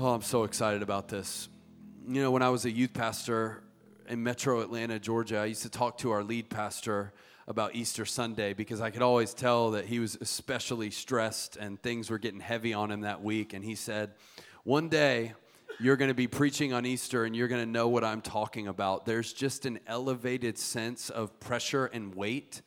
Oh, I'm so excited about this. You know, when I was a youth pastor in metro Atlanta, Georgia, I used to talk to our lead pastor about Easter Sunday because I could always tell that he was especially stressed and things were getting heavy on him that week. And he said, One day, you're going to be preaching on Easter and you're going to know what I'm talking about. There's just an elevated sense of pressure and weight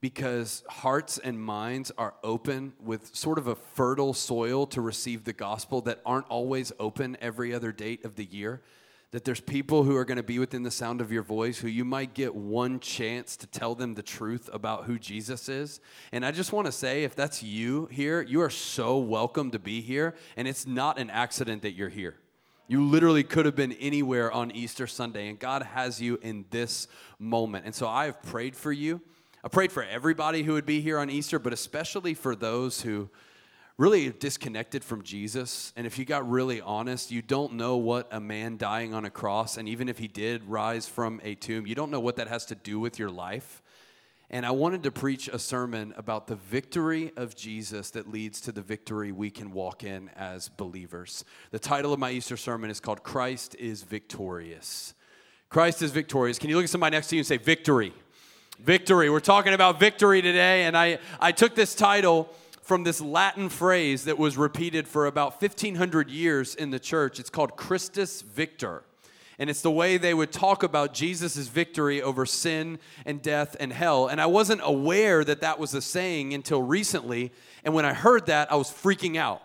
because hearts and minds are open with sort of a fertile soil to receive the gospel that aren't always open every other date of the year. That there's people who are going to be within the sound of your voice who you might get one chance to tell them the truth about who Jesus is. And I just want to say, if that's you here, you are so welcome to be here. And it's not an accident that you're here. You literally could have been anywhere on Easter Sunday, and God has you in this moment. And so I have prayed for you. I prayed for everybody who would be here on Easter, but especially for those who really disconnected from Jesus. And if you got really honest, you don't know what a man dying on a cross, and even if he did rise from a tomb, you don't know what that has to do with your life. And I wanted to preach a sermon about the victory of Jesus that leads to the victory we can walk in as believers. The title of my Easter sermon is called Christ is Victorious. Christ is victorious. Can you look at somebody next to you and say, Victory? Victory. We're talking about victory today, and I, I took this title from this Latin phrase that was repeated for about 1500 years in the church. It's called Christus Victor. And it's the way they would talk about Jesus' victory over sin and death and hell. And I wasn't aware that that was a saying until recently. And when I heard that, I was freaking out.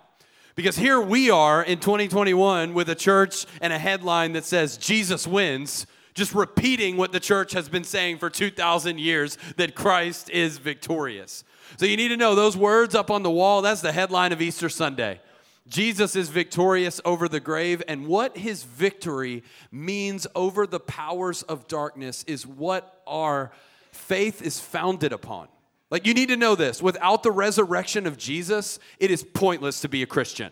Because here we are in 2021 with a church and a headline that says, Jesus wins just repeating what the church has been saying for 2,000 years that Christ is victorious. So you need to know those words up on the wall, that's the headline of Easter Sunday. Jesus is victorious over the grave, and what his victory means over the powers of darkness is what our faith is founded upon. Like, you need to know this without the resurrection of Jesus, it is pointless to be a Christian.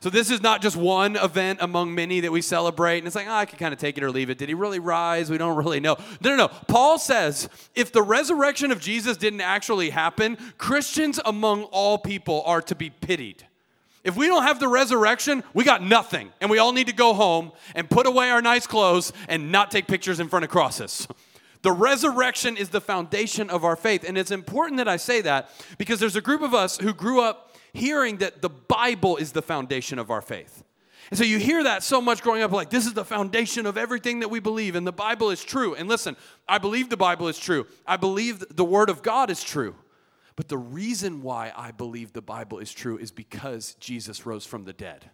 So this is not just one event among many that we celebrate, and it's like, oh, I can kind of take it or leave it. Did he really rise? We don't really know. No, no, no. Paul says if the resurrection of Jesus didn't actually happen, Christians among all people are to be pitied. If we don't have the resurrection, we got nothing. And we all need to go home and put away our nice clothes and not take pictures in front of crosses. The resurrection is the foundation of our faith. And it's important that I say that because there's a group of us who grew up hearing that the Bible is the foundation of our faith. And so you hear that so much growing up, like, this is the foundation of everything that we believe, and the Bible is true. And listen, I believe the Bible is true. I believe the Word of God is true. But the reason why I believe the Bible is true is because Jesus rose from the dead.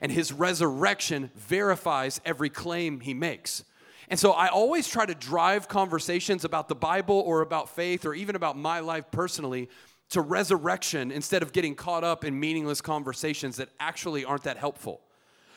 And his resurrection verifies every claim he makes. And so I always try to drive conversations about the Bible or about faith or even about my life personally to resurrection instead of getting caught up in meaningless conversations that actually aren't that helpful.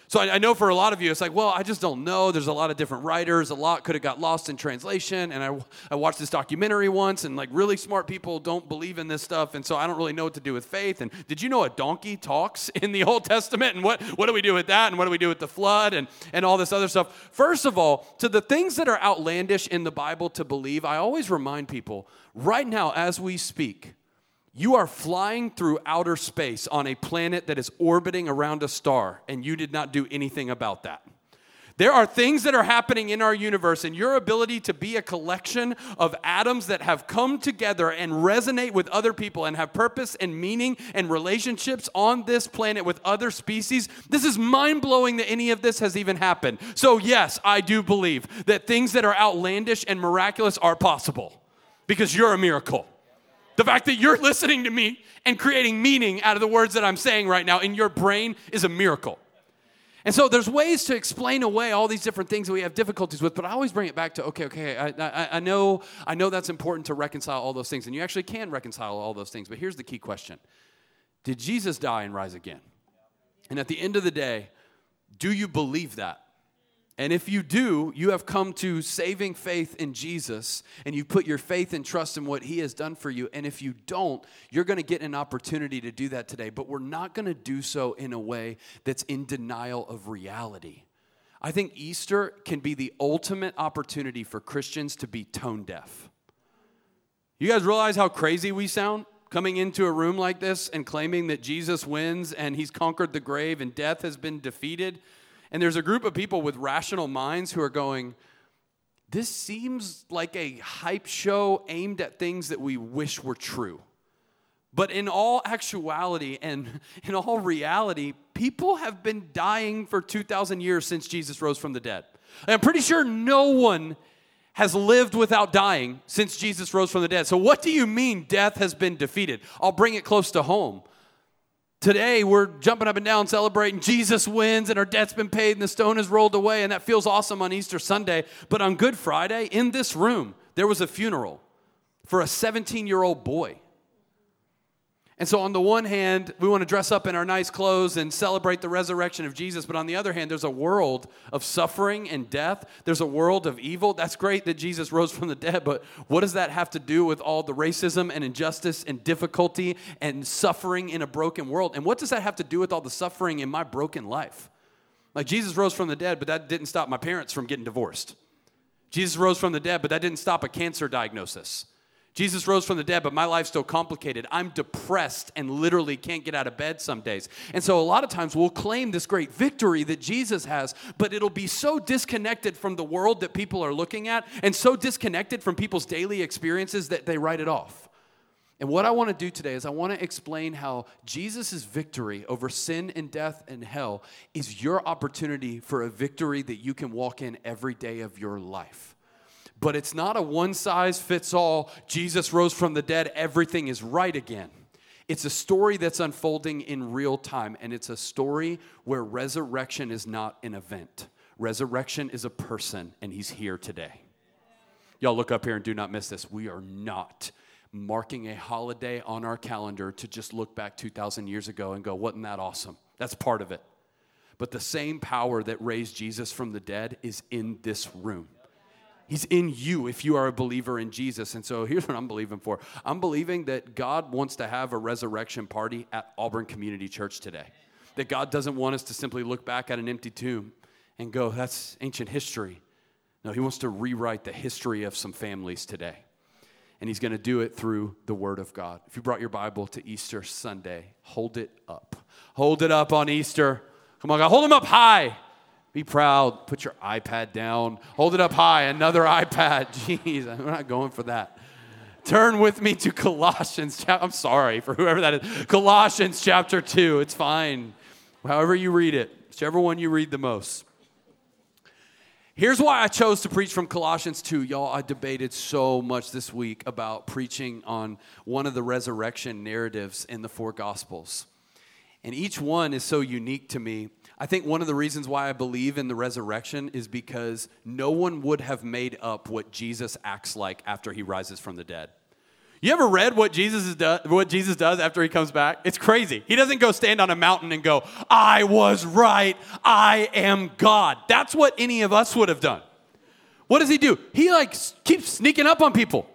So I, I, know for a lot of you, it's like, well, I just don't know. There's a lot of different writers. A lot could have got lost in translation. And I, I watched this documentary once, and like really smart people don't believe in this stuff. And so I don't really know what to do with faith. And did you know a donkey talks in the Old Testament? And what, what do we do with that? And what do we do with the flood and, and all this other stuff? First of all, to the things that are outlandish in the Bible to believe, I always remind people right now as we speak, you are flying through outer space on a planet that is orbiting around a star, and you did not do anything about that. There are things that are happening in our universe, and your ability to be a collection of atoms that have come together and resonate with other people and have purpose and meaning and relationships on this planet with other species, this is mind blowing that any of this has even happened. So, yes, I do believe that things that are outlandish and miraculous are possible because you're a miracle. The fact that you're listening to me and creating meaning out of the words that I'm saying right now in your brain is a miracle. And so there's ways to explain away all these different things that we have difficulties with, but I always bring it back to okay, okay, I, I, I, know, I know that's important to reconcile all those things, and you actually can reconcile all those things. But here's the key question: Did Jesus die and rise again? And at the end of the day, do you believe that? And if you do, you have come to saving faith in Jesus and you put your faith and trust in what he has done for you. And if you don't, you're going to get an opportunity to do that today. But we're not going to do so in a way that's in denial of reality. I think Easter can be the ultimate opportunity for Christians to be tone deaf. You guys realize how crazy we sound? coming into a room like this and claiming that Jesus wins and he's conquered the grave and death has been defeated. And there's a group of people with rational minds who are going, This seems like a hype show aimed at things that we wish were true. But in all actuality and in all reality, people have been dying for 2,000 years since Jesus rose from the dead. I'm pretty sure no one has lived without dying since Jesus rose from the dead. So, what do you mean death has been defeated? I'll bring it close to home. Today, we're jumping up and down celebrating Jesus wins and our debt's been paid and the stone is rolled away, and that feels awesome on Easter Sunday. But on Good Friday, in this room, there was a funeral for a 17 year old boy and so, on the one hand, we want to dress up in our nice clothes and celebrate the resurrection of Jesus. But on the other hand, there's a world of suffering and death. There's a world of evil. That's great that Jesus rose from the dead, but what does that have to do with all the racism and injustice and difficulty and suffering in a broken world? And what does that have to do with all the suffering in my broken life? Like, Jesus rose from the dead, but that didn't stop my parents from getting divorced. Jesus rose from the dead, but that didn't stop a cancer diagnosis. Jesus rose from the dead, but my life's still complicated. I'm depressed and literally can't get out of bed some days. And so, a lot of times, we'll claim this great victory that Jesus has, but it'll be so disconnected from the world that people are looking at and so disconnected from people's daily experiences that they write it off. And what I want to do today is I want to explain how Jesus' victory over sin and death and hell is your opportunity for a victory that you can walk in every day of your life. But it's not a one size fits all, Jesus rose from the dead, everything is right again. It's a story that's unfolding in real time, and it's a story where resurrection is not an event. Resurrection is a person, and he's here today. Y'all look up here and do not miss this. We are not marking a holiday on our calendar to just look back 2,000 years ago and go, wasn't that awesome? That's part of it. But the same power that raised Jesus from the dead is in this room. He's in you if you are a believer in Jesus. And so here's what I'm believing for I'm believing that God wants to have a resurrection party at Auburn Community Church today. That God doesn't want us to simply look back at an empty tomb and go, that's ancient history. No, He wants to rewrite the history of some families today. And He's going to do it through the Word of God. If you brought your Bible to Easter Sunday, hold it up. Hold it up on Easter. Come on, God, hold them up high. Be proud. Put your iPad down. Hold it up high. Another iPad. Jeez, I'm not going for that. Turn with me to Colossians. I'm sorry for whoever that is. Colossians chapter 2. It's fine. However you read it, whichever one you read the most. Here's why I chose to preach from Colossians 2. Y'all, I debated so much this week about preaching on one of the resurrection narratives in the four Gospels. And each one is so unique to me I think one of the reasons why I believe in the resurrection is because no one would have made up what Jesus acts like after he rises from the dead. You ever read what Jesus, do, what Jesus does after he comes back? It's crazy. He doesn't go stand on a mountain and go, I was right, I am God. That's what any of us would have done. What does he do? He like keeps sneaking up on people.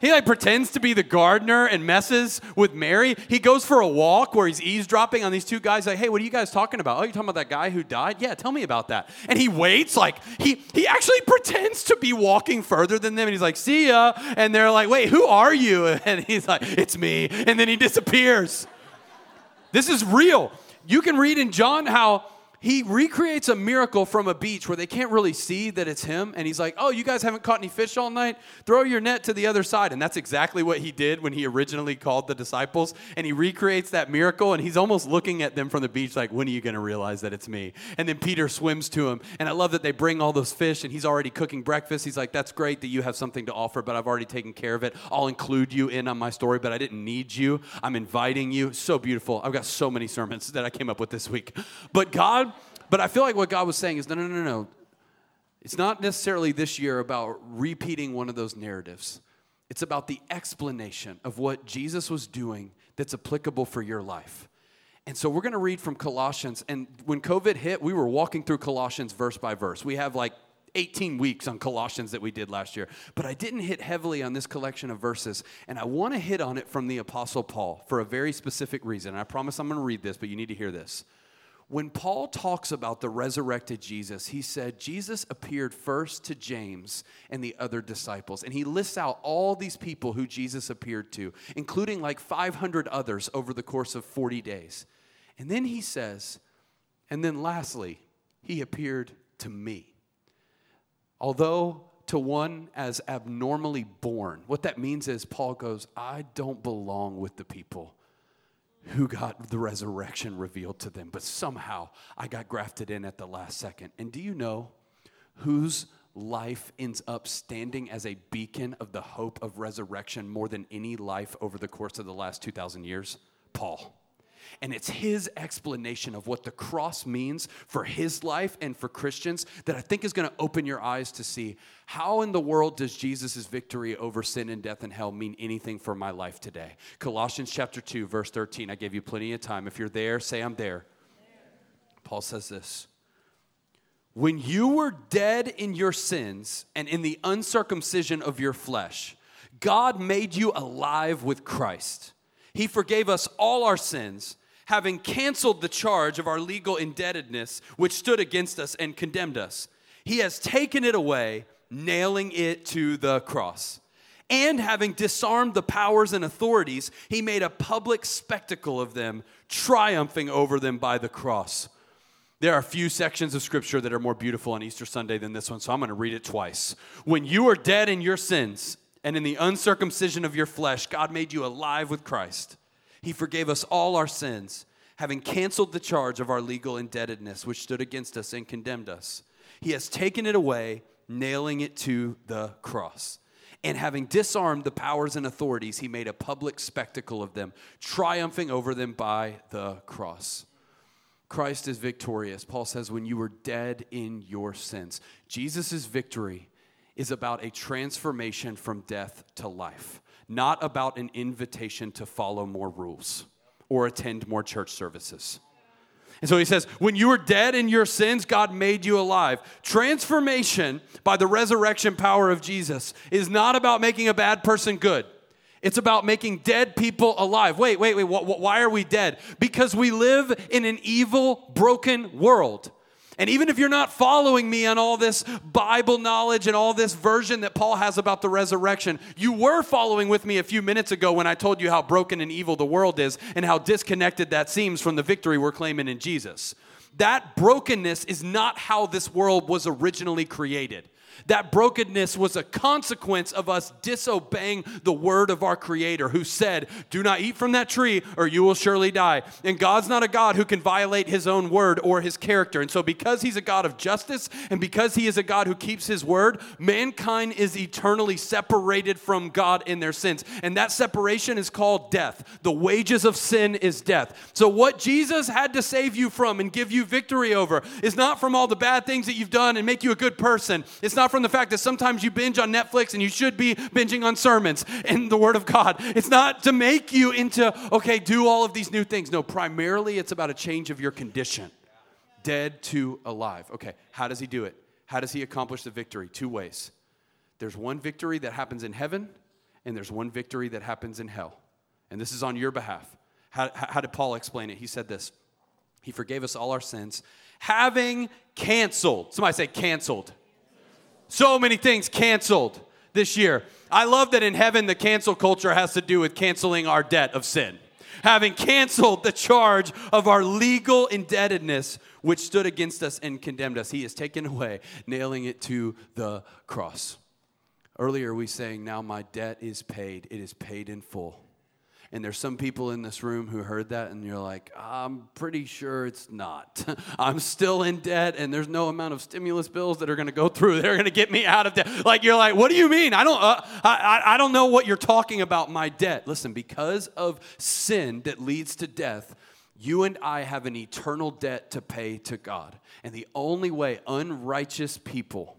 He like pretends to be the gardener and messes with Mary. He goes for a walk where he's eavesdropping on these two guys. Like, hey, what are you guys talking about? Oh, you talking about that guy who died? Yeah, tell me about that. And he waits. Like he he actually pretends to be walking further than them. And he's like, see ya. And they're like, wait, who are you? And he's like, it's me. And then he disappears. This is real. You can read in John how he recreates a miracle from a beach where they can't really see that it's him. And he's like, Oh, you guys haven't caught any fish all night? Throw your net to the other side. And that's exactly what he did when he originally called the disciples. And he recreates that miracle. And he's almost looking at them from the beach, like, When are you going to realize that it's me? And then Peter swims to him. And I love that they bring all those fish and he's already cooking breakfast. He's like, That's great that you have something to offer, but I've already taken care of it. I'll include you in on my story, but I didn't need you. I'm inviting you. So beautiful. I've got so many sermons that I came up with this week. But God, but I feel like what God was saying is no, no, no, no. It's not necessarily this year about repeating one of those narratives. It's about the explanation of what Jesus was doing that's applicable for your life. And so we're going to read from Colossians. And when COVID hit, we were walking through Colossians verse by verse. We have like 18 weeks on Colossians that we did last year. But I didn't hit heavily on this collection of verses. And I want to hit on it from the Apostle Paul for a very specific reason. And I promise I'm going to read this, but you need to hear this. When Paul talks about the resurrected Jesus, he said Jesus appeared first to James and the other disciples. And he lists out all these people who Jesus appeared to, including like 500 others over the course of 40 days. And then he says, and then lastly, he appeared to me. Although to one as abnormally born, what that means is Paul goes, I don't belong with the people who got the resurrection revealed to them, but somehow I got grafted in at the last second. And do you know whose life ends up standing as a beacon of the hope of resurrection more than any life over the course of the last 2,000 years? Paul. And it's his explanation of what the cross means for his life and for Christians that I think is going to open your eyes to see how in the world does Jesus' victory over sin and death and hell mean anything for my life today. Colossians chapter 2, verse 13. I gave you plenty of time. If you're there, say, I'm there. Paul says this. When you were dead in your sins and in the uncircumcision of your flesh, God made you alive with Christ. He forgave us all our sins, having canceled the charge of our legal indebtedness, which stood against us and condemned us. He has taken it away, nailing it to the cross. And having disarmed the powers and authorities, he made a public spectacle of them, triumphing over them by the cross. There are a few sections of scripture that are more beautiful on Easter Sunday than this one, so I'm going to read it twice. When you were dead in your sins, and in the uncircumcision of your flesh, God made you alive with Christ. He forgave us all our sins, having canceled the charge of our legal indebtedness, which stood against us and condemned us. He has taken it away, nailing it to the cross. And having disarmed the powers and authorities, he made a public spectacle of them, triumphing over them by the cross. Christ is victorious. Paul says, when you were dead in your sins, Jesus' victory is about a transformation from death to life, not about an invitation to follow more rules or attend more church services. And so he says, when you were dead in your sins, God made you alive. Transformation by the resurrection power of Jesus is not about making a bad person good. It's about making dead people alive. Wait, wait, wait. Why are we dead? Because we live in an evil, broken world. And even if you're not following me on all this Bible knowledge and all this version that Paul has about the resurrection, you were following with me a few minutes ago when I told you how broken and evil the world is and how disconnected that seems from the victory we're claiming in Jesus. That brokenness is not how this world was originally created. That brokenness was a consequence of us disobeying the word of our Creator, who said, Do not eat from that tree, or you will surely die. And God's not a God who can violate his own word or his character. And so, because he's a God of justice, and because he is a God who keeps his word, mankind is eternally separated from God in their sins. And that separation is called death. The wages of sin is death. So, what Jesus had to save you from and give you victory over is not from all the bad things that you've done and make you a good person. It's not from the fact that sometimes you binge on Netflix and you should be binging on sermons and the Word of God. It's not to make you into, okay, do all of these new things. No, primarily it's about a change of your condition dead to alive. Okay, how does he do it? How does he accomplish the victory? Two ways. There's one victory that happens in heaven, and there's one victory that happens in hell. And this is on your behalf. How, how did Paul explain it? He said this He forgave us all our sins, having canceled. Somebody say, canceled. So many things canceled this year. I love that in heaven, the cancel culture has to do with canceling our debt of sin. Having canceled the charge of our legal indebtedness, which stood against us and condemned us, He has taken away, nailing it to the cross. Earlier, we sang, Now my debt is paid, it is paid in full. And there's some people in this room who heard that and you're like, I'm pretty sure it's not. I'm still in debt and there's no amount of stimulus bills that are going to go through. They're going to get me out of debt. Like you're like, what do you mean? I don't, uh, I, I don't know what you're talking about, my debt. Listen, because of sin that leads to death, you and I have an eternal debt to pay to God. And the only way unrighteous people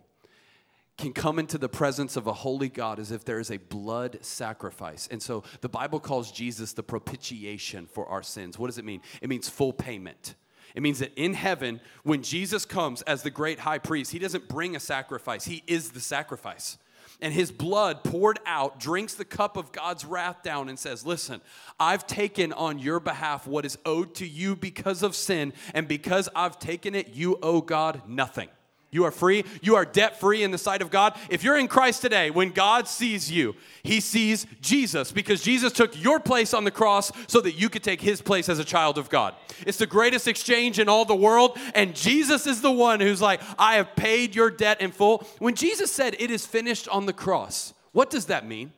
can come into the presence of a holy God as if there is a blood sacrifice. And so the Bible calls Jesus the propitiation for our sins. What does it mean? It means full payment. It means that in heaven, when Jesus comes as the great high priest, he doesn't bring a sacrifice, he is the sacrifice. and his blood poured out, drinks the cup of God's wrath down, and says, Listen, I've taken on your behalf what is owed to you because of sin, and because I've taken it, you owe God nothing. You are free. You are debt free in the sight of God. If you're in Christ today, when God sees you, he sees Jesus because Jesus took your place on the cross so that you could take his place as a child of God. It's the greatest exchange in all the world, and Jesus is the one who's like, I have paid your debt in full. When Jesus said, It is finished on the cross, what does that mean?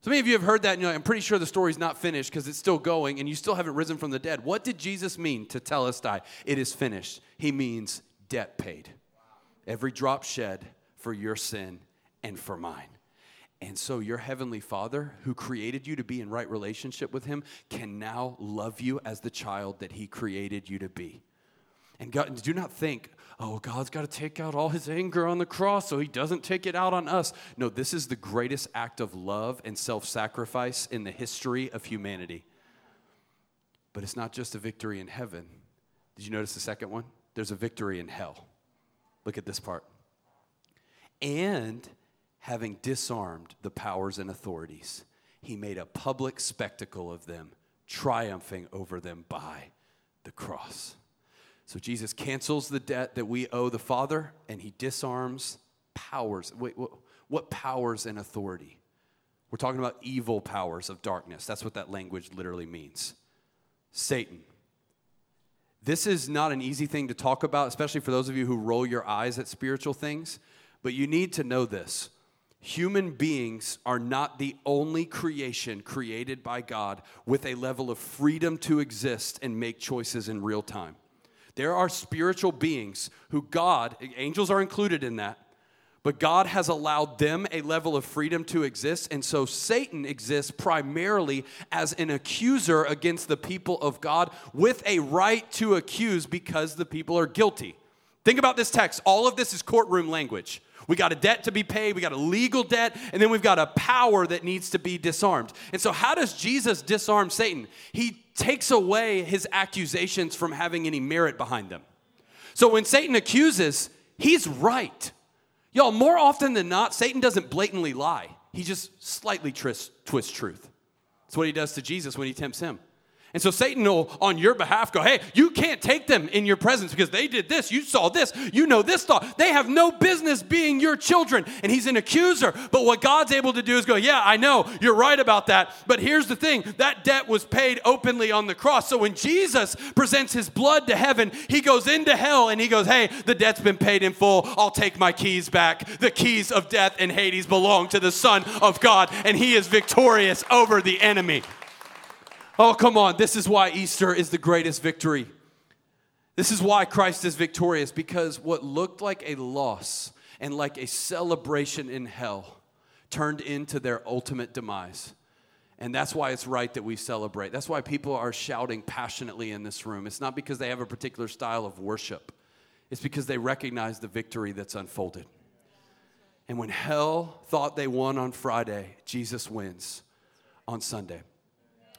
So many of you have heard that, and I'm pretty sure the story's not finished because it's still going and you still haven't risen from the dead. What did Jesus mean to tell us die? It is finished. He means debt paid every drop shed for your sin and for mine. And so, your heavenly Father, who created you to be in right relationship with Him, can now love you as the child that He created you to be. And God, do not think, oh, God's got to take out all His anger on the cross so He doesn't take it out on us. No, this is the greatest act of love and self sacrifice in the history of humanity. But it's not just a victory in heaven. Did you notice the second one? There's a victory in hell. Look at this part. And having disarmed the powers and authorities, he made a public spectacle of them, triumphing over them by the cross. So Jesus cancels the debt that we owe the Father, and he disarms powers. Wait, what, what powers and authority? We're talking about evil powers of darkness. That's what that language literally means. Satan, this is not an easy thing to talk about, especially for those of you who roll your eyes at spiritual things, but you need to know this. Human beings are not the only creation created by God with a level of freedom to exist and make choices in real time. There are spiritual beings who God, angels are included in that, but God has allowed them a level of freedom to exist. And so Satan exists primarily as an accuser against the people of God with a right to accuse because the people are guilty. Think about this text. All of this is courtroom language. We got a debt to be paid, we got a legal debt, and then we've got a power that needs to be disarmed. And so, how does Jesus disarm Satan? He takes away his accusations from having any merit behind them. So, when Satan accuses, he's right. Y'all, more often than not, Satan doesn't blatantly lie. He just slightly twists, twists truth. That's what he does to Jesus when he tempts him. And so Satan will, on your behalf, go, hey, you can't take them in your presence because they did this, you saw this, you know this thought. They have no business being your children. And he's an accuser. But what God's able to do is go, yeah, I know, you're right about that. But here's the thing that debt was paid openly on the cross. So when Jesus presents his blood to heaven, he goes into hell and he goes, hey, the debt's been paid in full. I'll take my keys back. The keys of death and Hades belong to the Son of God, and he is victorious over the enemy. Oh, come on. This is why Easter is the greatest victory. This is why Christ is victorious because what looked like a loss and like a celebration in hell turned into their ultimate demise. And that's why it's right that we celebrate. That's why people are shouting passionately in this room. It's not because they have a particular style of worship, it's because they recognize the victory that's unfolded. And when hell thought they won on Friday, Jesus wins on Sunday.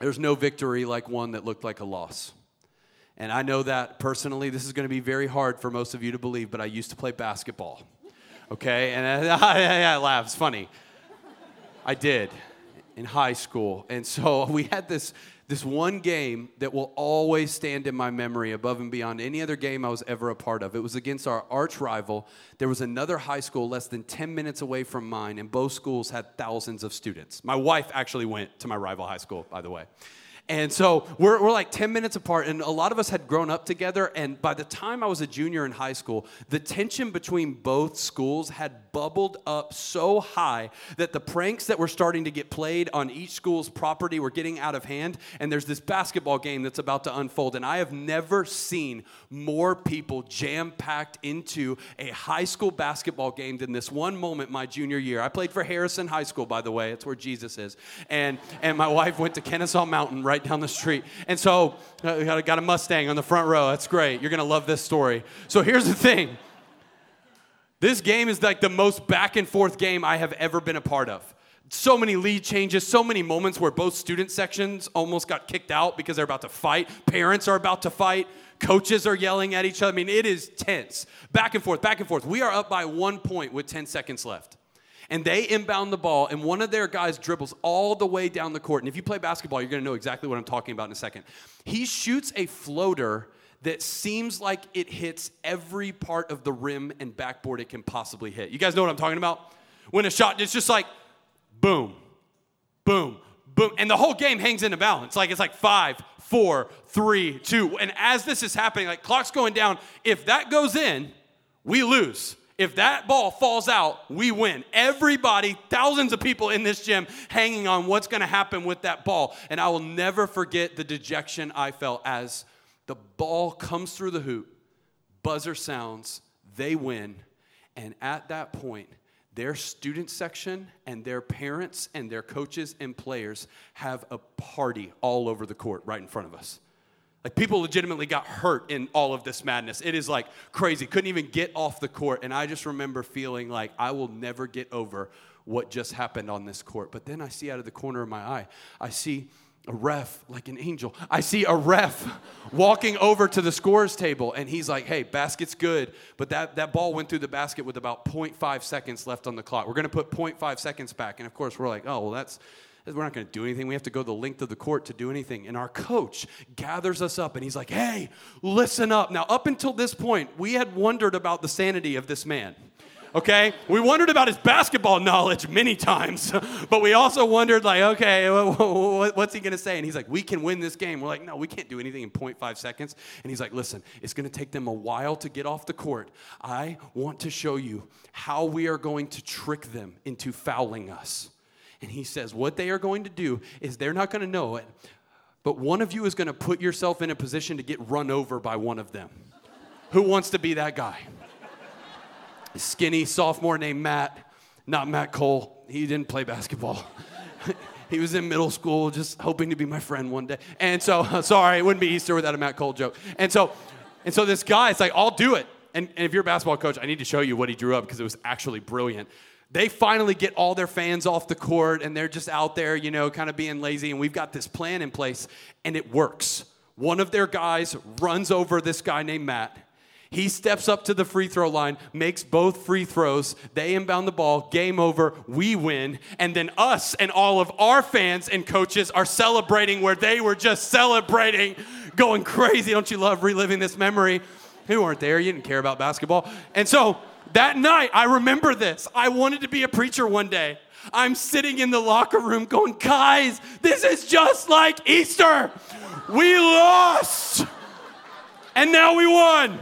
There's no victory like one that looked like a loss. And I know that personally, this is going to be very hard for most of you to believe, but I used to play basketball. Okay? And I, I laugh, it's funny. I did in high school. And so we had this this one game that will always stand in my memory above and beyond any other game I was ever a part of. It was against our arch rival. There was another high school less than 10 minutes away from mine, and both schools had thousands of students. My wife actually went to my rival high school, by the way. And so we're, we're like 10 minutes apart, and a lot of us had grown up together. And by the time I was a junior in high school, the tension between both schools had bubbled up so high that the pranks that were starting to get played on each school's property were getting out of hand. And there's this basketball game that's about to unfold. And I have never seen more people jam packed into a high school basketball game than this one moment my junior year. I played for Harrison High School, by the way, it's where Jesus is. And, and my wife went to Kennesaw Mountain right right down the street. And so, uh, got a Mustang on the front row. That's great. You're going to love this story. So, here's the thing this game is like the most back and forth game I have ever been a part of. So many lead changes, so many moments where both student sections almost got kicked out because they're about to fight. Parents are about to fight. Coaches are yelling at each other. I mean, it is tense. Back and forth, back and forth. We are up by one point with 10 seconds left. And they inbound the ball, and one of their guys dribbles all the way down the court. And if you play basketball, you're going to know exactly what I'm talking about in a second. He shoots a floater that seems like it hits every part of the rim and backboard it can possibly hit. You guys know what I'm talking about? When a shot, it's just like boom, boom, boom. And the whole game hangs in a balance. Like it's like five, four, three, two. And as this is happening, like clock's going down, if that goes in, we lose. If that ball falls out, we win. Everybody, thousands of people in this gym hanging on what's going to happen with that ball. And I will never forget the dejection I felt as the ball comes through the hoop, buzzer sounds, they win. And at that point, their student section and their parents and their coaches and players have a party all over the court right in front of us. Like people legitimately got hurt in all of this madness. It is like crazy. Couldn't even get off the court. And I just remember feeling like I will never get over what just happened on this court. But then I see out of the corner of my eye, I see a ref like an angel. I see a ref walking over to the scores table and he's like, hey, basket's good, but that, that ball went through the basket with about 0.5 seconds left on the clock. We're going to put 0.5 seconds back. And of course, we're like, oh, well, that's. We're not going to do anything. We have to go the length of the court to do anything. And our coach gathers us up and he's like, hey, listen up. Now, up until this point, we had wondered about the sanity of this man okay? We wondered about his basketball knowledge many times, but we also wondered, like, okay, what's he gonna say? And he's like, we can win this game. We're like, no, we can't do anything in 0.5 seconds. And he's like, listen, it's gonna take them a while to get off the court. I want to show you how we are going to trick them into fouling us. And he says, what they are going to do is they're not gonna know it, but one of you is gonna put yourself in a position to get run over by one of them. Who wants to be that guy? skinny sophomore named Matt, not Matt Cole. He didn't play basketball. he was in middle school just hoping to be my friend one day. And so, sorry, it wouldn't be Easter without a Matt Cole joke. And so, and so this guy, it's like, I'll do it. And, and if you're a basketball coach, I need to show you what he drew up because it was actually brilliant. They finally get all their fans off the court and they're just out there, you know, kind of being lazy. And we've got this plan in place and it works. One of their guys runs over this guy named Matt he steps up to the free throw line, makes both free throws. They inbound the ball, game over, we win. And then us and all of our fans and coaches are celebrating where they were just celebrating, going crazy. Don't you love reliving this memory? You weren't there, you didn't care about basketball. And so that night, I remember this. I wanted to be a preacher one day. I'm sitting in the locker room going, guys, this is just like Easter. We lost, and now we won.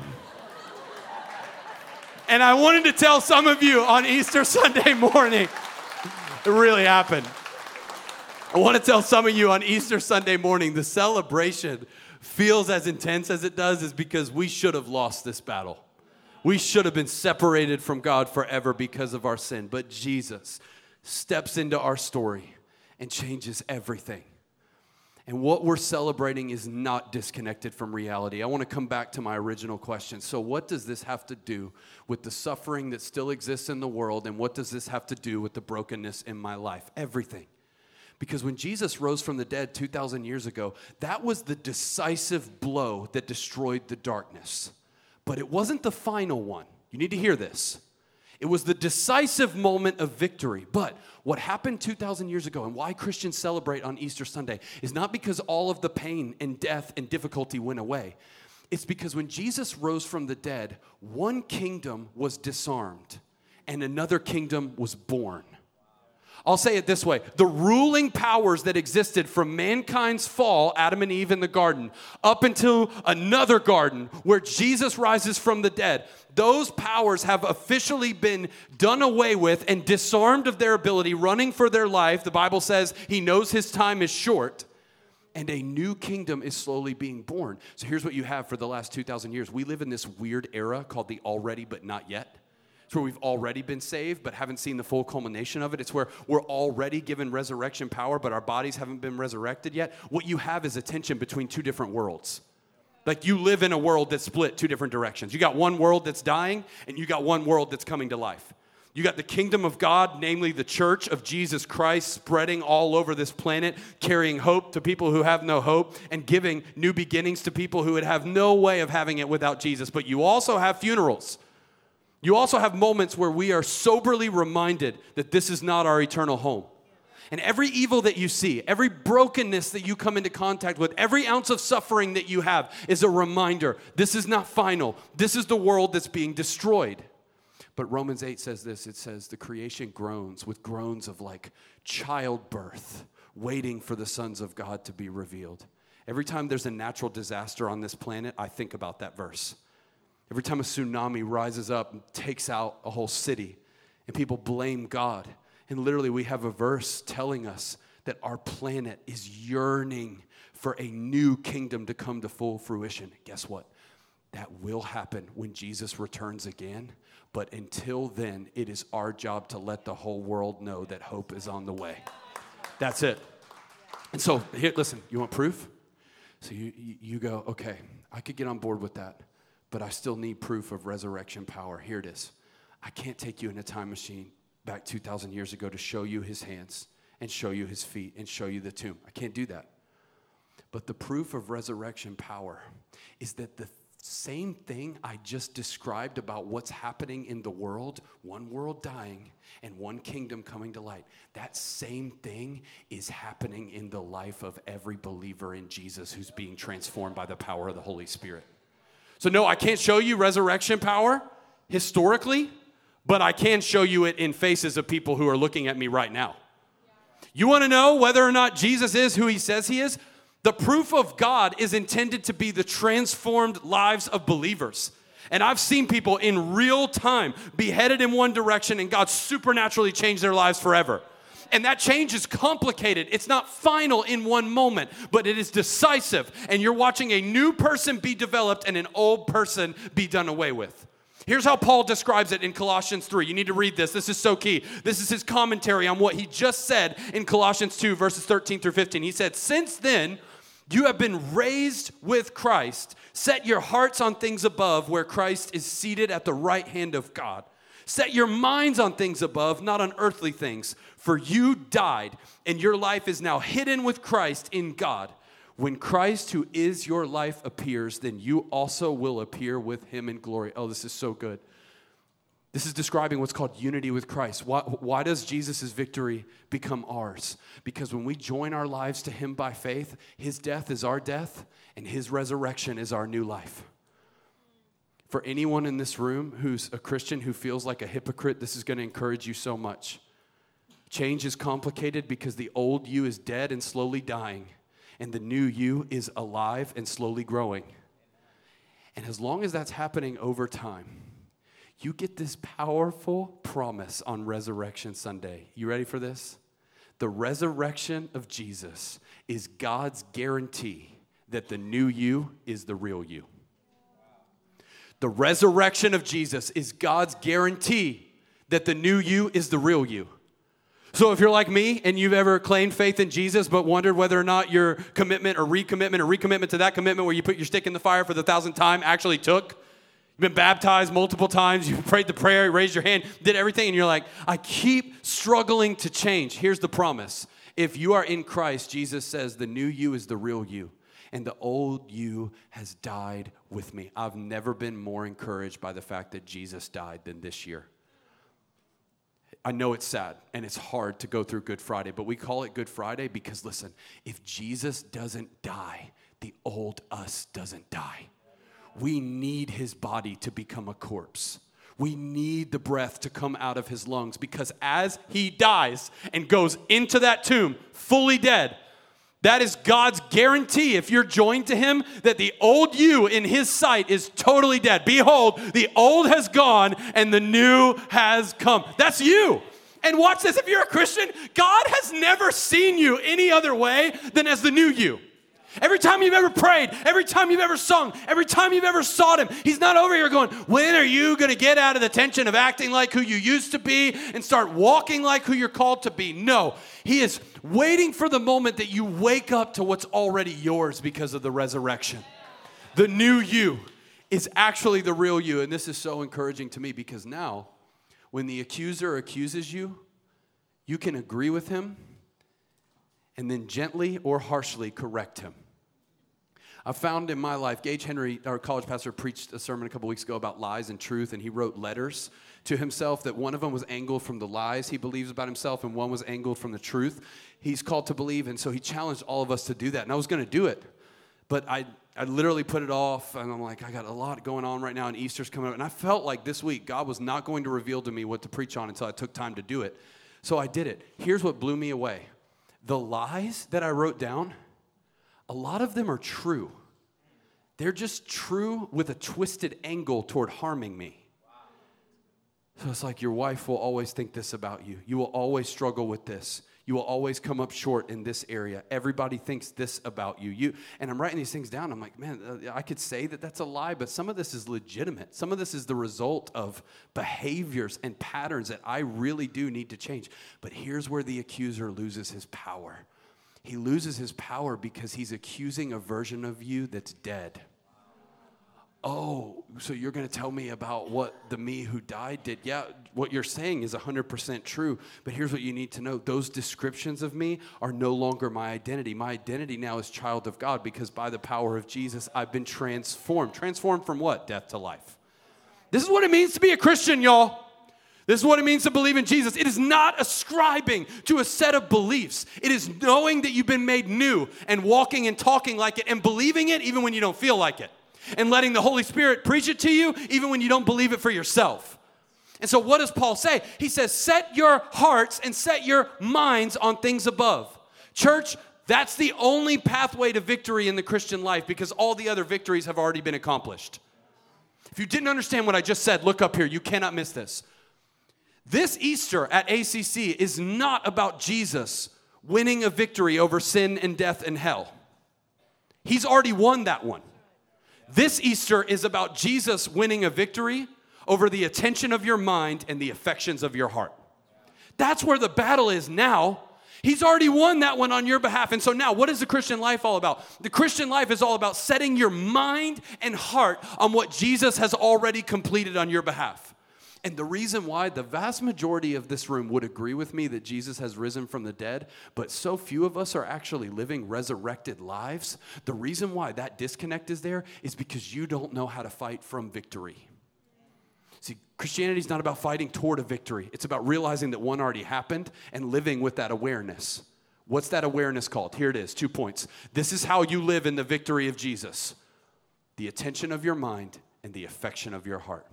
And I wanted to tell some of you on Easter Sunday morning, it really happened. I want to tell some of you on Easter Sunday morning, the celebration feels as intense as it does is because we should have lost this battle. We should have been separated from God forever because of our sin. But Jesus steps into our story and changes everything. And what we're celebrating is not disconnected from reality. I want to come back to my original question. So, what does this have to do with the suffering that still exists in the world? And what does this have to do with the brokenness in my life? Everything. Because when Jesus rose from the dead 2,000 years ago, that was the decisive blow that destroyed the darkness. But it wasn't the final one. You need to hear this. It was the decisive moment of victory. But what happened 2,000 years ago and why Christians celebrate on Easter Sunday is not because all of the pain and death and difficulty went away. It's because when Jesus rose from the dead, one kingdom was disarmed and another kingdom was born. I'll say it this way the ruling powers that existed from mankind's fall, Adam and Eve in the garden, up until another garden where Jesus rises from the dead, those powers have officially been done away with and disarmed of their ability, running for their life. The Bible says he knows his time is short. And a new kingdom is slowly being born. So here's what you have for the last 2,000 years. We live in this weird era called the already but not yet. It's where we've already been saved but haven't seen the full culmination of it. It's where we're already given resurrection power but our bodies haven't been resurrected yet. What you have is a tension between two different worlds. Like you live in a world that's split two different directions. You got one world that's dying, and you got one world that's coming to life. You got the kingdom of God, namely the church of Jesus Christ, spreading all over this planet, carrying hope to people who have no hope, and giving new beginnings to people who would have no way of having it without Jesus. But you also have funerals You also have moments where we are soberly reminded that this is not our eternal home. And every evil that you see, every brokenness that you come into contact with, every ounce of suffering that you have is a reminder this is not final. This is the world that's being destroyed. But Romans 8 says this it says, the creation groans with groans of like childbirth, waiting for the sons of God to be revealed. Every time there's a natural disaster on this planet, I think about that verse. Every time a tsunami rises up and takes out a whole city, and people blame God and literally, we have a verse telling us that our planet is yearning for a new kingdom to come to full fruition. Guess what? That will happen when Jesus returns again. But until then, it is our job to let the whole world know that hope is on the way. That's it. And so, here, listen, you want proof? So you, you go, okay, I could get on board with that, but I still need proof of resurrection power. Here it is. I can't take you in a time machine back 2,000 years ago to show you his hands and show you his feet and show you the tomb. I can't do that. But the proof of resurrection power is that the same thing I just described about what's happening in the world, one world dying and one kingdom coming to light, that same thing is happening in the life of every believer in Jesus who's being transformed by the power of the Holy Spirit. So, no, I can't show you resurrection power historically, but I can show you it in faces of people who are looking at me right now. You want to know whether or not Jesus is who he says he is? The proof of God is intended to be the transformed lives of believers. And I've seen people in real time be headed in one direction and God supernaturally change their lives forever. And that change is complicated. It's not final in one moment, but it is decisive. And you're watching a new person be developed and an old person be done away with. Here's how Paul describes it in Colossians 3. You need to read this. This is so key. This is his commentary on what he just said in Colossians 2, verses 13 through 15. He said, Since then, you have been raised with Christ. Set your hearts on things above, where Christ is seated at the right hand of God. Set your minds on things above, not on earthly things. For you died, and your life is now hidden with Christ in God. When Christ, who is your life, appears, then you also will appear with him in glory. Oh, this is so good. This is describing what's called unity with Christ. Why, why does Jesus' victory become ours? Because when we join our lives to Him by faith, His death is our death, and His resurrection is our new life. For anyone in this room who's a Christian who feels like a hypocrite, this is going to encourage you so much. Change is complicated because the old you is dead and slowly dying and the new you is alive and slowly growing. And as long as that's happening over time, you get this powerful promise on Resurrection Sunday. You ready for this? The resurrection of Jesus is God's guarantee that the new you is the real you. The resurrection of Jesus is God's guarantee that the new you is the real you. So, if you're like me and you've ever claimed faith in Jesus but wondered whether or not your commitment or recommitment or recommitment to that commitment where you put your stick in the fire for the thousandth time actually took, you've been baptized multiple times, you prayed the prayer, you raised your hand, did everything, and you're like, I keep struggling to change. Here's the promise if you are in Christ, Jesus says, the new you is the real you and the old you has died with me. I've never been more encouraged by the fact that Jesus died than this year. I know it's sad and it's hard to go through Good Friday, but we call it Good Friday because listen, if Jesus doesn't die, the old us doesn't die. We need his body to become a corpse. We need the breath to come out of his lungs because as he dies and goes into that tomb fully dead, that is God's guarantee, if you're joined to Him, that the old you in His sight is totally dead. Behold, the old has gone and the new has come. That's you. And watch this if you're a Christian, God has never seen you any other way than as the new you. Every time you've ever prayed, every time you've ever sung, every time you've ever sought Him, He's not over here going, When are you going to get out of the tension of acting like who you used to be and start walking like who you're called to be? No, He is waiting for the moment that you wake up to what's already yours because of the resurrection. The new you is actually the real you. And this is so encouraging to me because now, when the accuser accuses you, you can agree with him and then gently or harshly correct him. I found in my life, Gage Henry, our college pastor, preached a sermon a couple weeks ago about lies and truth, and he wrote letters to himself that one of them was angled from the lies he believes about himself, and one was angled from the truth he's called to believe. And so he challenged all of us to do that. And I was going to do it, but I, I literally put it off, and I'm like, I got a lot going on right now, and Easter's coming up. And I felt like this week God was not going to reveal to me what to preach on until I took time to do it. So I did it. Here's what blew me away the lies that I wrote down, a lot of them are true. They're just true with a twisted angle toward harming me. So it's like your wife will always think this about you. You will always struggle with this. You will always come up short in this area. Everybody thinks this about you. You and I'm writing these things down. I'm like, man, uh, I could say that that's a lie, but some of this is legitimate. Some of this is the result of behaviors and patterns that I really do need to change. But here's where the accuser loses his power. He loses his power because he's accusing a version of you that's dead oh, so you're going to tell me about what the me who died did? Yeah, what you're saying is 100% true. But here's what you need to know those descriptions of me are no longer my identity. My identity now is child of God because by the power of Jesus, I've been transformed. Transformed from what? Death to life. This is what it means to be a Christian, y'all. This is what it means to believe in Jesus. It is not ascribing to a set of beliefs. It is knowing that you've been made new and walking and talking like it and believing it even when you don't feel like it and letting the Holy Spirit preach it to you even when you don't believe it for yourself. And so, what does Paul say? He says, Set your hearts and set your minds on things above. Church, that's the only pathway to victory in the Christian life because all the other victories have already been accomplished. If you didn't understand what I just said, look up here. You cannot miss this. This Easter at ACC is not about Jesus winning a victory over sin and death and hell. He's already won that one. This Easter is about Jesus winning a victory over the attention of your mind and the affections of your heart. That's where the battle is now. He's already won that one on your behalf. And so now, what is the Christian life all about? The Christian life is all about setting your mind and heart on what Jesus has already completed on your behalf. And the reason why the vast majority of this room would agree with me that Jesus has risen from the dead, but so few of us are actually living resurrected lives, the reason why that disconnect is there is because you don't know how to fight from victory. See, Christianity is not about fighting toward a victory, it's about realizing that one already happened and living with that awareness. What's that awareness called? Here it is two points. This is how you live in the victory of Jesus the attention of your mind and the affection of your heart.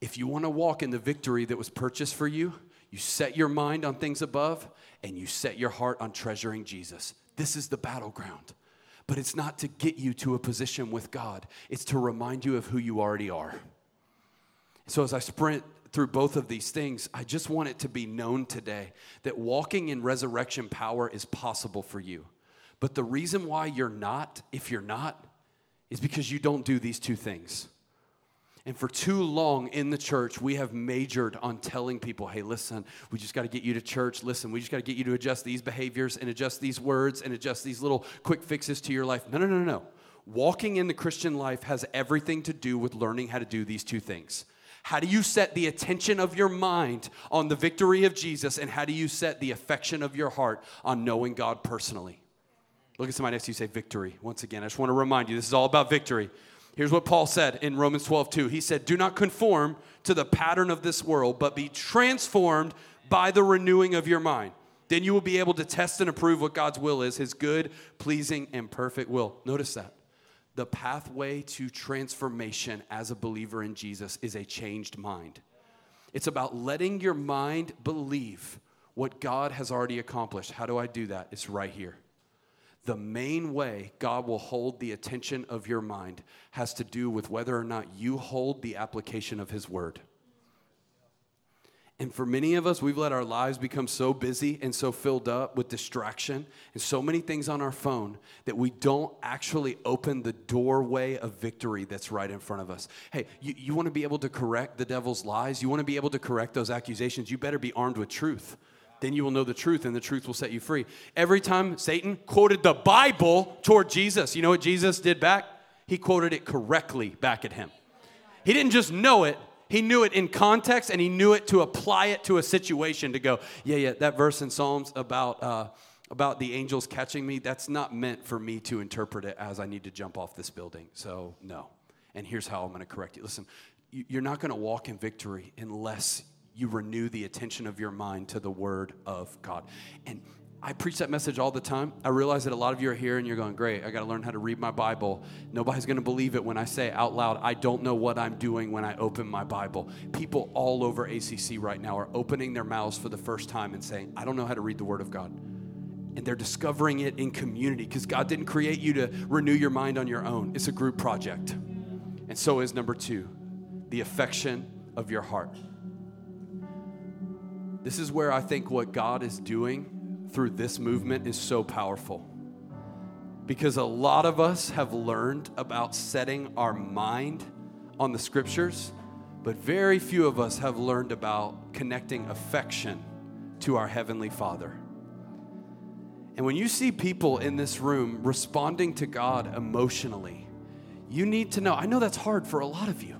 If you want to walk in the victory that was purchased for you, you set your mind on things above and you set your heart on treasuring Jesus. This is the battleground. But it's not to get you to a position with God, it's to remind you of who you already are. So as I sprint through both of these things, I just want it to be known today that walking in resurrection power is possible for you. But the reason why you're not, if you're not, is because you don't do these two things. And for too long in the church, we have majored on telling people, hey, listen, we just got to get you to church. Listen, we just got to get you to adjust these behaviors and adjust these words and adjust these little quick fixes to your life. No, no, no, no. Walking in the Christian life has everything to do with learning how to do these two things. How do you set the attention of your mind on the victory of Jesus? And how do you set the affection of your heart on knowing God personally? Look at somebody next to you say victory. Once again, I just want to remind you this is all about victory. Here's what Paul said in Romans 12, 2. He said, Do not conform to the pattern of this world, but be transformed by the renewing of your mind. Then you will be able to test and approve what God's will is, his good, pleasing, and perfect will. Notice that. The pathway to transformation as a believer in Jesus is a changed mind. It's about letting your mind believe what God has already accomplished. How do I do that? It's right here the main way God will hold the attention of your mind has to do with whether or not you hold the application of His Word. And for many of us, we've let our lives become so busy and so filled up with distraction and so many things on our phone that we don't actually open the doorway of victory that's right in front of us. Hey, you, you want to be able to correct the devil's lies? You want to be able to correct those accusations? You better be armed with truth then you will know the truth and the truth will set you free. Every time Satan quoted the Bible toward Jesus, you know what Jesus did back? He quoted it correctly back at him. He didn't just know it, he knew it in context and he knew it to apply it to a situation to go, yeah, yeah, that verse in Psalms about. Uh, about the angels catching me, that's not meant for me to interpret it as I need to jump off this building. So, no. And here's how I'm going to correct you. Listen, you're not going to walk in victory unless you renew the attention of your mind to the Word of God. And I preach that message all the time. I realize that a lot of you are here and you're going, Great, I got to learn how to read my Bible. Nobody's going to believe it when I say out loud, I don't know what I'm doing when I open my Bible. People all over ACC right now are opening their mouths for the first time and saying, I don't know how to read the Word of God. And they're discovering it in community because God didn't create you to renew your mind on your own. It's a group project. And so is number two, the affection of your heart. This is where I think what God is doing through this movement is so powerful. Because a lot of us have learned about setting our mind on the scriptures, but very few of us have learned about connecting affection to our Heavenly Father. And when you see people in this room responding to God emotionally, you need to know. I know that's hard for a lot of you.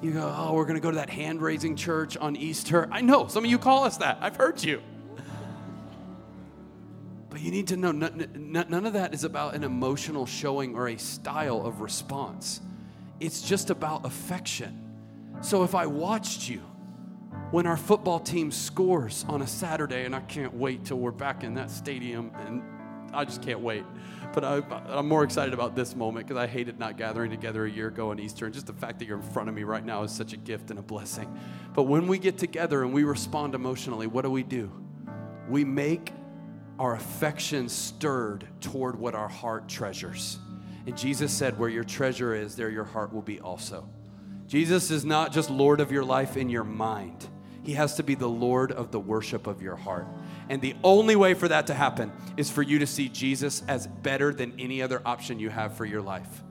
You go, oh, we're going to go to that hand raising church on Easter. I know, some of you call us that. I've heard you. But you need to know none of that is about an emotional showing or a style of response. It's just about affection. So if I watched you when our football team scores on a Saturday, and I can't wait till we're back in that stadium, and I just can't wait. But I, am more excited about this moment because I hated not gathering together a year ago on Easter, and just the fact that you're in front of me right now is such a gift and a blessing. But when we get together and we respond emotionally, what do we do? We make our affection stirred toward what our heart treasures. And Jesus said, Where your treasure is, there your heart will be also. Jesus is not just Lord of your life in your mind, He has to be the Lord of the worship of your heart. And the only way for that to happen is for you to see Jesus as better than any other option you have for your life.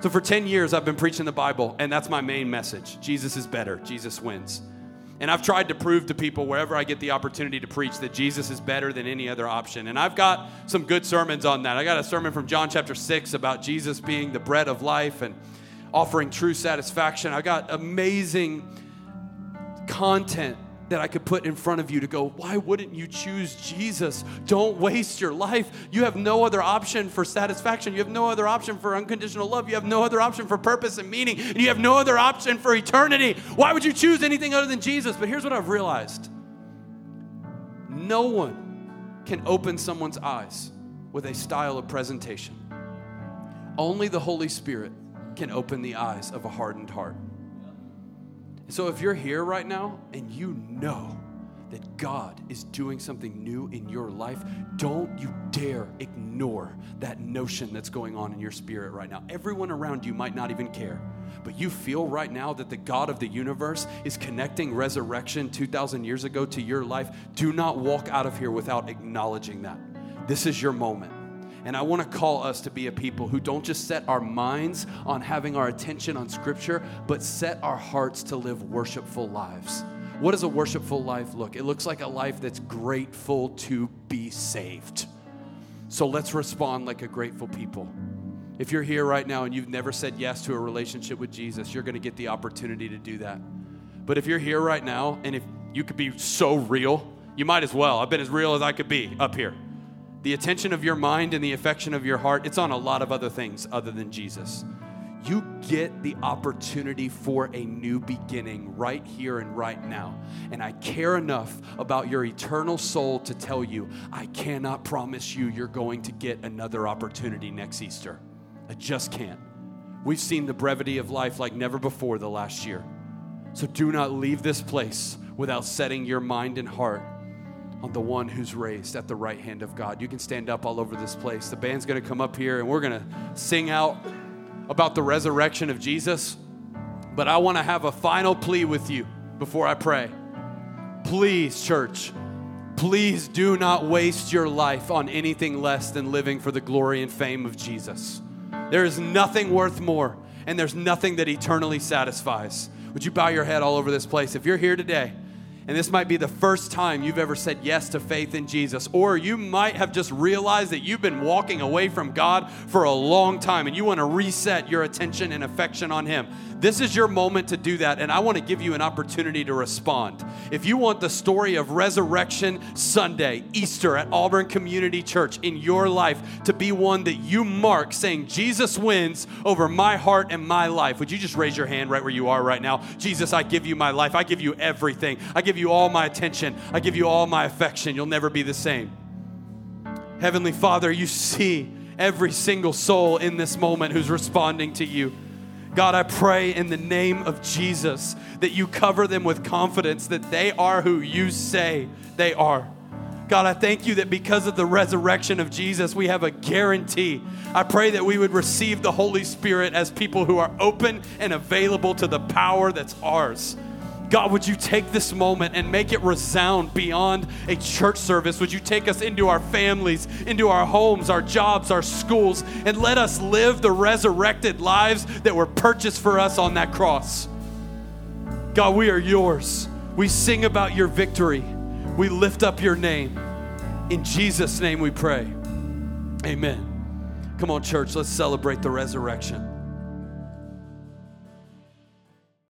So, for 10 years, I've been preaching the Bible, and that's my main message Jesus is better, Jesus wins. And I've tried to prove to people wherever I get the opportunity to preach that Jesus is better than any other option. And I've got some good sermons on that. I got a sermon from John chapter 6 about Jesus being the bread of life and offering true satisfaction. I got amazing content that I could put in front of you to go, why wouldn't you choose Jesus? Don't waste your life. You have no other option for satisfaction. You have no other option for unconditional love. You have no other option for purpose and meaning. And you have no other option for eternity. Why would you choose anything other than Jesus? But here's what I've realized no one can open someone's eyes with a style of presentation. Only the Holy Spirit can open the eyes of a hardened heart. So if you're here right now and you know that God is doing something new in your life, don't you dare ignore that notion that's going on in your spirit right now. Everyone around you might not even care, but you feel right now that the God of the universe is connecting resurrection 2,000 years ago to your life. Do not walk out of here without acknowledging that. This is your moment. And I want to call us to be a people who don't just set our minds on having our attention on Scripture, but set our hearts to live worshipful lives. What does a worshipful life look? It looks like a life that's grateful to be saved. So let's respond like a grateful people. If you're here right now and you've never said yes to a relationship with Jesus, you're going to get the opportunity to do that. But if you're here right now and if you could be so real, you might as well. I've been as real as I could be up here the attention of your mind and the affection of your heart, it's on a lot of other things other than Jesus. You get the opportunity for a new beginning right here and right now. And I care enough about your eternal soul to tell you, I cannot promise you you're going to get another opportunity next Easter. I just can't. We've seen the brevity of life like never before the last year. So do not leave this place without setting your mind and heart on the one who's raised at the right hand of God. You can stand up all over this place. The band's going to come up here and we're going to sing out about the resurrection of Jesus. But I want to have a final plea with you before I pray. Please, church, please do not waste your life on anything less than living for the glory and fame of Jesus. There is nothing worth more, and there's nothing that eternally satisfies. Would you bow your head all over this place? If you're here today, And this might be the first time you've ever said yes to faith in Jesus. Or you might have just realized that you've been walking away from God for a long time and you want to reset your attention and affection on Him. This is your moment to do that, and I want to give you an opportunity to respond. If you want the story of Resurrection Sunday, Easter at Auburn Community Church in your life to be one that you mark saying, Jesus wins over my heart and my life, would you just raise your hand right where you are right now? Jesus, I give you my life. I give you everything. I give you all my attention. I give you all my affection. You'll never be the same. Heavenly Father, you see every single soul in this moment who's responding to you. God, I pray in the name of Jesus that you cover them with confidence that they are who you say they are. God, I thank you that because of the resurrection of Jesus, we have a guarantee. I pray that we would receive the Holy Spirit as people who are open and available to the power that's ours. God, would you take this moment and make it resound beyond a church service? Would you take us into our families, into our homes, our jobs, our schools, and let us live the resurrected lives that were purchased for us on that cross? God, we are yours. We sing about your victory. We lift up your name. In Jesus' name we pray. Amen. Come on, church, let's celebrate the resurrection.